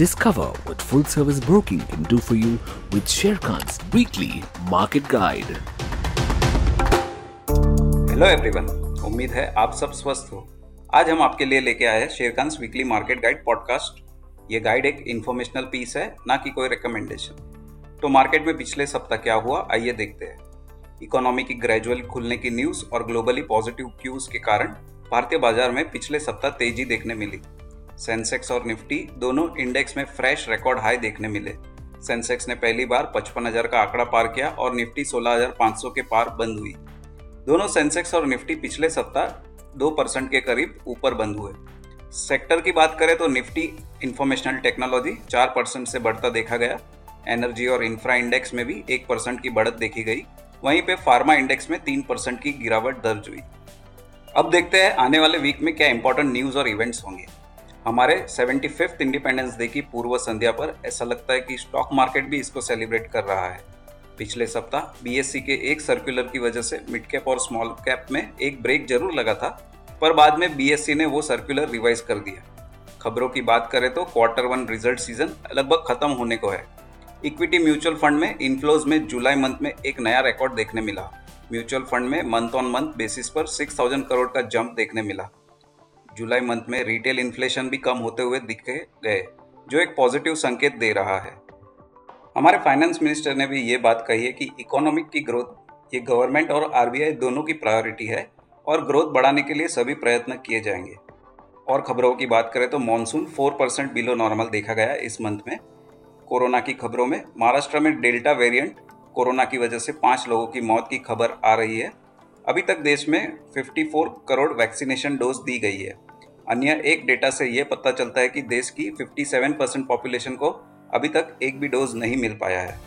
Discover what full service broking can do for you with Sharekhan's weekly market guide. Hello everyone उम्मीद है आप सब स्वस्थ हो। आज हम आपके लिए लेके आए हैं Sharekhan weekly market guide podcast ये गाइड एक इन्फॉर्मेशनल पीस है, ना कि कोई रिकमेंडेशन तो मार्केट में पिछले सप्ताह क्या हुआ, आइए देखते हैं। इकोनॉमी की ग्रेजुअल खुलने की न्यूज़ और ग्लोबली पॉजिटिव क्यूज के कारण भारतीय बाज़ार में पिछले सप्ताह तेज़ी देखने मिली। सेंसेक्स और निफ्टी दोनों इंडेक्स में फ्रेश रिकॉर्ड हाई देखने मिले। सेंसेक्स ने पहली बार पचपन हज़ार का आंकड़ा पार किया और निफ्टी सोलह हज़ार पाँच सौ के पार बंद हुई। दोनों सेंसेक्स और निफ्टी पिछले सप्ताह दो परसेंट के करीब ऊपर बंद हुए। सेक्टर की बात करें तो निफ्टी इंफॉर्मेशनल टेक्नोलॉजी चार परसेंट से बढ़ता देखा गया। एनर्जी और इंफ्रा इंडेक्स में भी एक परसेंट की बढ़त देखी गई। वहीं पे फार्मा इंडेक्स में तीन परसेंट की गिरावट दर्ज हुई। अब देखते हैं आने वाले वीक में क्या इंपॉर्टेंट न्यूज़ और इवेंट्स होंगे। हमारे सेवेंटी फिफ्थ इंडिपेंडेंस डे की पूर्व संध्या पर ऐसा लगता है कि स्टॉक मार्केट भी इसको सेलिब्रेट कर रहा है। पिछले सप्ताह बीएससी के एक सर्कुलर की वजह से मिड कैप और स्मॉल कैप में एक ब्रेक ज़रूर लगा था, पर बाद में बीएससी ने वो सर्कुलर रिवाइज कर दिया। खबरों की बात करें तो क्वार्टर वन रिज़ल्ट सीज़न लगभग खत्म होने को है। इक्विटी म्यूचुअल फंड में इनफ्लोज में जुलाई मंथ में एक नया रिकॉर्ड देखने मिला। म्यूचुअल फंड में मंथ ऑन मंथ बेसिस पर 6000 करोड़ का जंप देखने मिला। जुलाई मंथ में रिटेल इन्फ्लेशन भी कम होते हुए दिखे गए, जो एक पॉजिटिव संकेत दे रहा है। हमारे फाइनेंस मिनिस्टर ने भी ये बात कही है कि इकोनॉमिक की ग्रोथ ये गवर्नमेंट और आरबीआई दोनों की प्रायोरिटी है और ग्रोथ बढ़ाने के लिए सभी प्रयत्न किए जाएँगे। और खबरों की बात करें तो मानसून 4 परसेंट बिलो नॉर्मल देखा गया इस मंथ में। कोरोना की खबरों में महाराष्ट्र में डेल्टा वेरिएंट कोरोना की वजह से पाँच लोगों की मौत की खबर आ रही है। अभी तक देश में 54 करोड़ वैक्सीनेशन डोज दी गई है। अन्य एक डेटा से यह पता चलता है कि देश की 57 परसेंट पॉपुलेशन को अभी तक एक भी डोज नहीं मिल पाया है।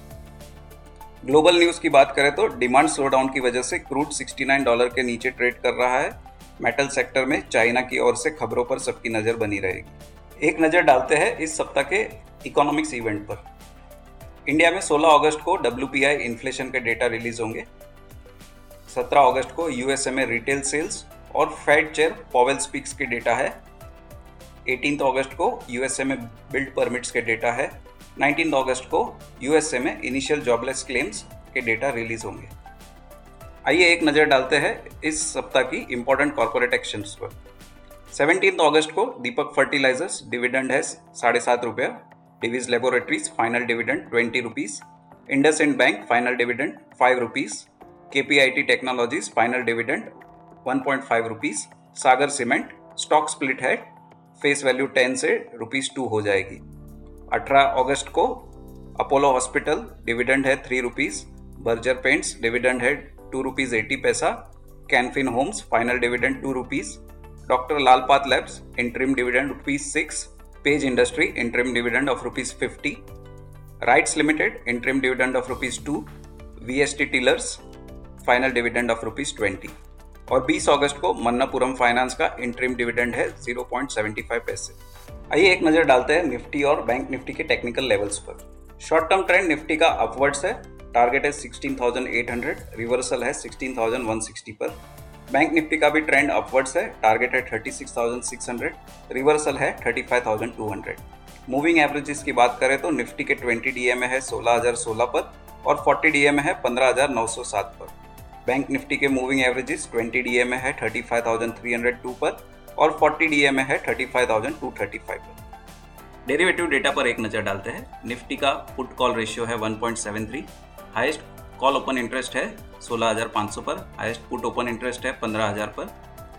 ग्लोबल न्यूज़ की बात करें तो डिमांड स्लोडाउन की वजह से क्रूड 69 डॉलर के नीचे ट्रेड कर रहा है। मेटल सेक्टर में चाइना की ओर से खबरों पर सबकी नज़र बनी रहेगी। एक नज़र डालते हैं इस सप्ताह के इकोनॉमिक्स इवेंट पर। इंडिया में 16 अगस्त को डब्ल्यू इन्फ्लेशन के डेटा रिलीज़ होंगे। 17 अगस्त को यूएसए में रिटेल सेल्स और फेड चेयर पॉवेल स्पीक्स के डेटा है। 18 अगस्त को यूएसए में बिल्ड परमिट्स के डेटा है। 19 अगस्त को यूएसए में इनिशियल जॉबलेस क्लेम्स के डेटा रिलीज़ होंगे। आइए एक नज़र डालते हैं इस सप्ताह की इंपॉर्टेंट कॉर्पोरेट एक्शन पर। सेवनटीन अगस्त को दीपक फर्टिलाइजर्स डिविडेंड है साढ़े सात रुपया। Divi's laboratories final dividend twenty rupees IndusInd bank final dividend five rupees KPIT technologies final dividend 1.5 rupees Sagar cement stock split है फेस वैल्यू 10 से रुपीज़ टू हो जाएगी. 18 अगस्त को अपोलो हॉस्पिटल डिविडेंड है three rupees Berger paints dividend है two rupees eighty पैसा Canfin homes final dividend two rupees doctor Lalpath labs interim dividend rupees six page industry interim dividend of rupees fifty RITES limited interim dividend of rupees two V S T tillers final dividend of rupees twenty. और 20 अगस्त को Manappuram finance का interim dividend है 0.75 पैसे। आइए एक नज़र डालते हैं निफ्टी और बैंक निफ्टी के टेक्निकल लेवल्स पर। शॉर्ट टर्म ट्रेंड निफ्टी का अपवर्ड्स है टारगेट है 16,800 रिवर्सल है 16,160 पर। बैंक निफ्टी का भी ट्रेंड अपवर्ड्स है टारगेट है 36,600 रिवर्सल है 35,200 मूविंग एवरेजेस की बात करें तो निफ्टी के 20 डीएमए है 16,016 पर और 40 डीएमए है 15,907 पर। बैंक निफ्टी के मूविंग एवरेजेस 20 डीए में है 35,302 पर और 40 डीए में है 35,235 पर। डेरिवेटिव डेटा पर एक नज़र डालते हैं। निफ्टी का पुट कॉल रेशियो है 1.73 हाईएस्ट कॉल ओपन इंटरेस्ट है 16,500 पर हाईएस्ट पुट ओपन इंटरेस्ट है 15,000 पर।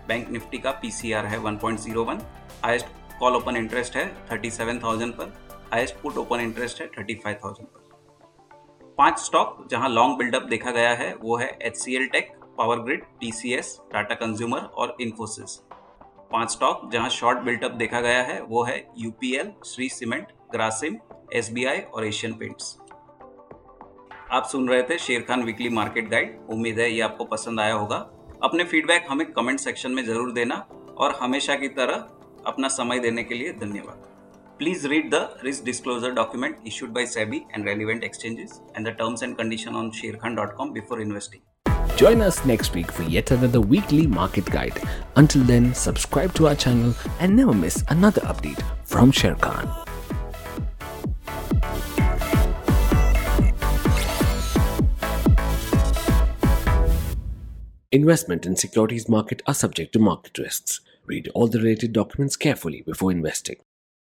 बैंक निफ्टी का पीसीआर है 1.01 हाईएस्ट कॉल ओपन इंटरेस्ट है 37,000 पर हाईएस्ट पुट ओपन इंटरेस्ट है 35,000 पर। पाँच स्टॉक जहाँ लॉन्ग बिल्डअप देखा गया है, वो है H C L tech power grid TCS Tata consumer और इन्फोसिस पाँच स्टॉक जहाँ शॉर्ट बिल्डअप देखा गया है, वो है UPL Shree cement Grasim SBI और एशियन पेंट्स आप सुन रहे थे शेर खान वीकली मार्केट गाइड उम्मीद है ये आपको पसंद आया होगा। अपने फीडबैक हमें कमेंट सेक्शन में ज़रूर देना और हमेशा की तरह अपना समय देने के लिए धन्यवाद। Please read the risk disclosure document issued by SEBI and relevant exchanges and the terms and condition on sharekhan.com before investing. Join us next week for yet another weekly market guide. Until then, subscribe to our channel and never miss another update from Sharekhan. Investment in securities market are subject to market risks. Read all the related documents carefully before investing.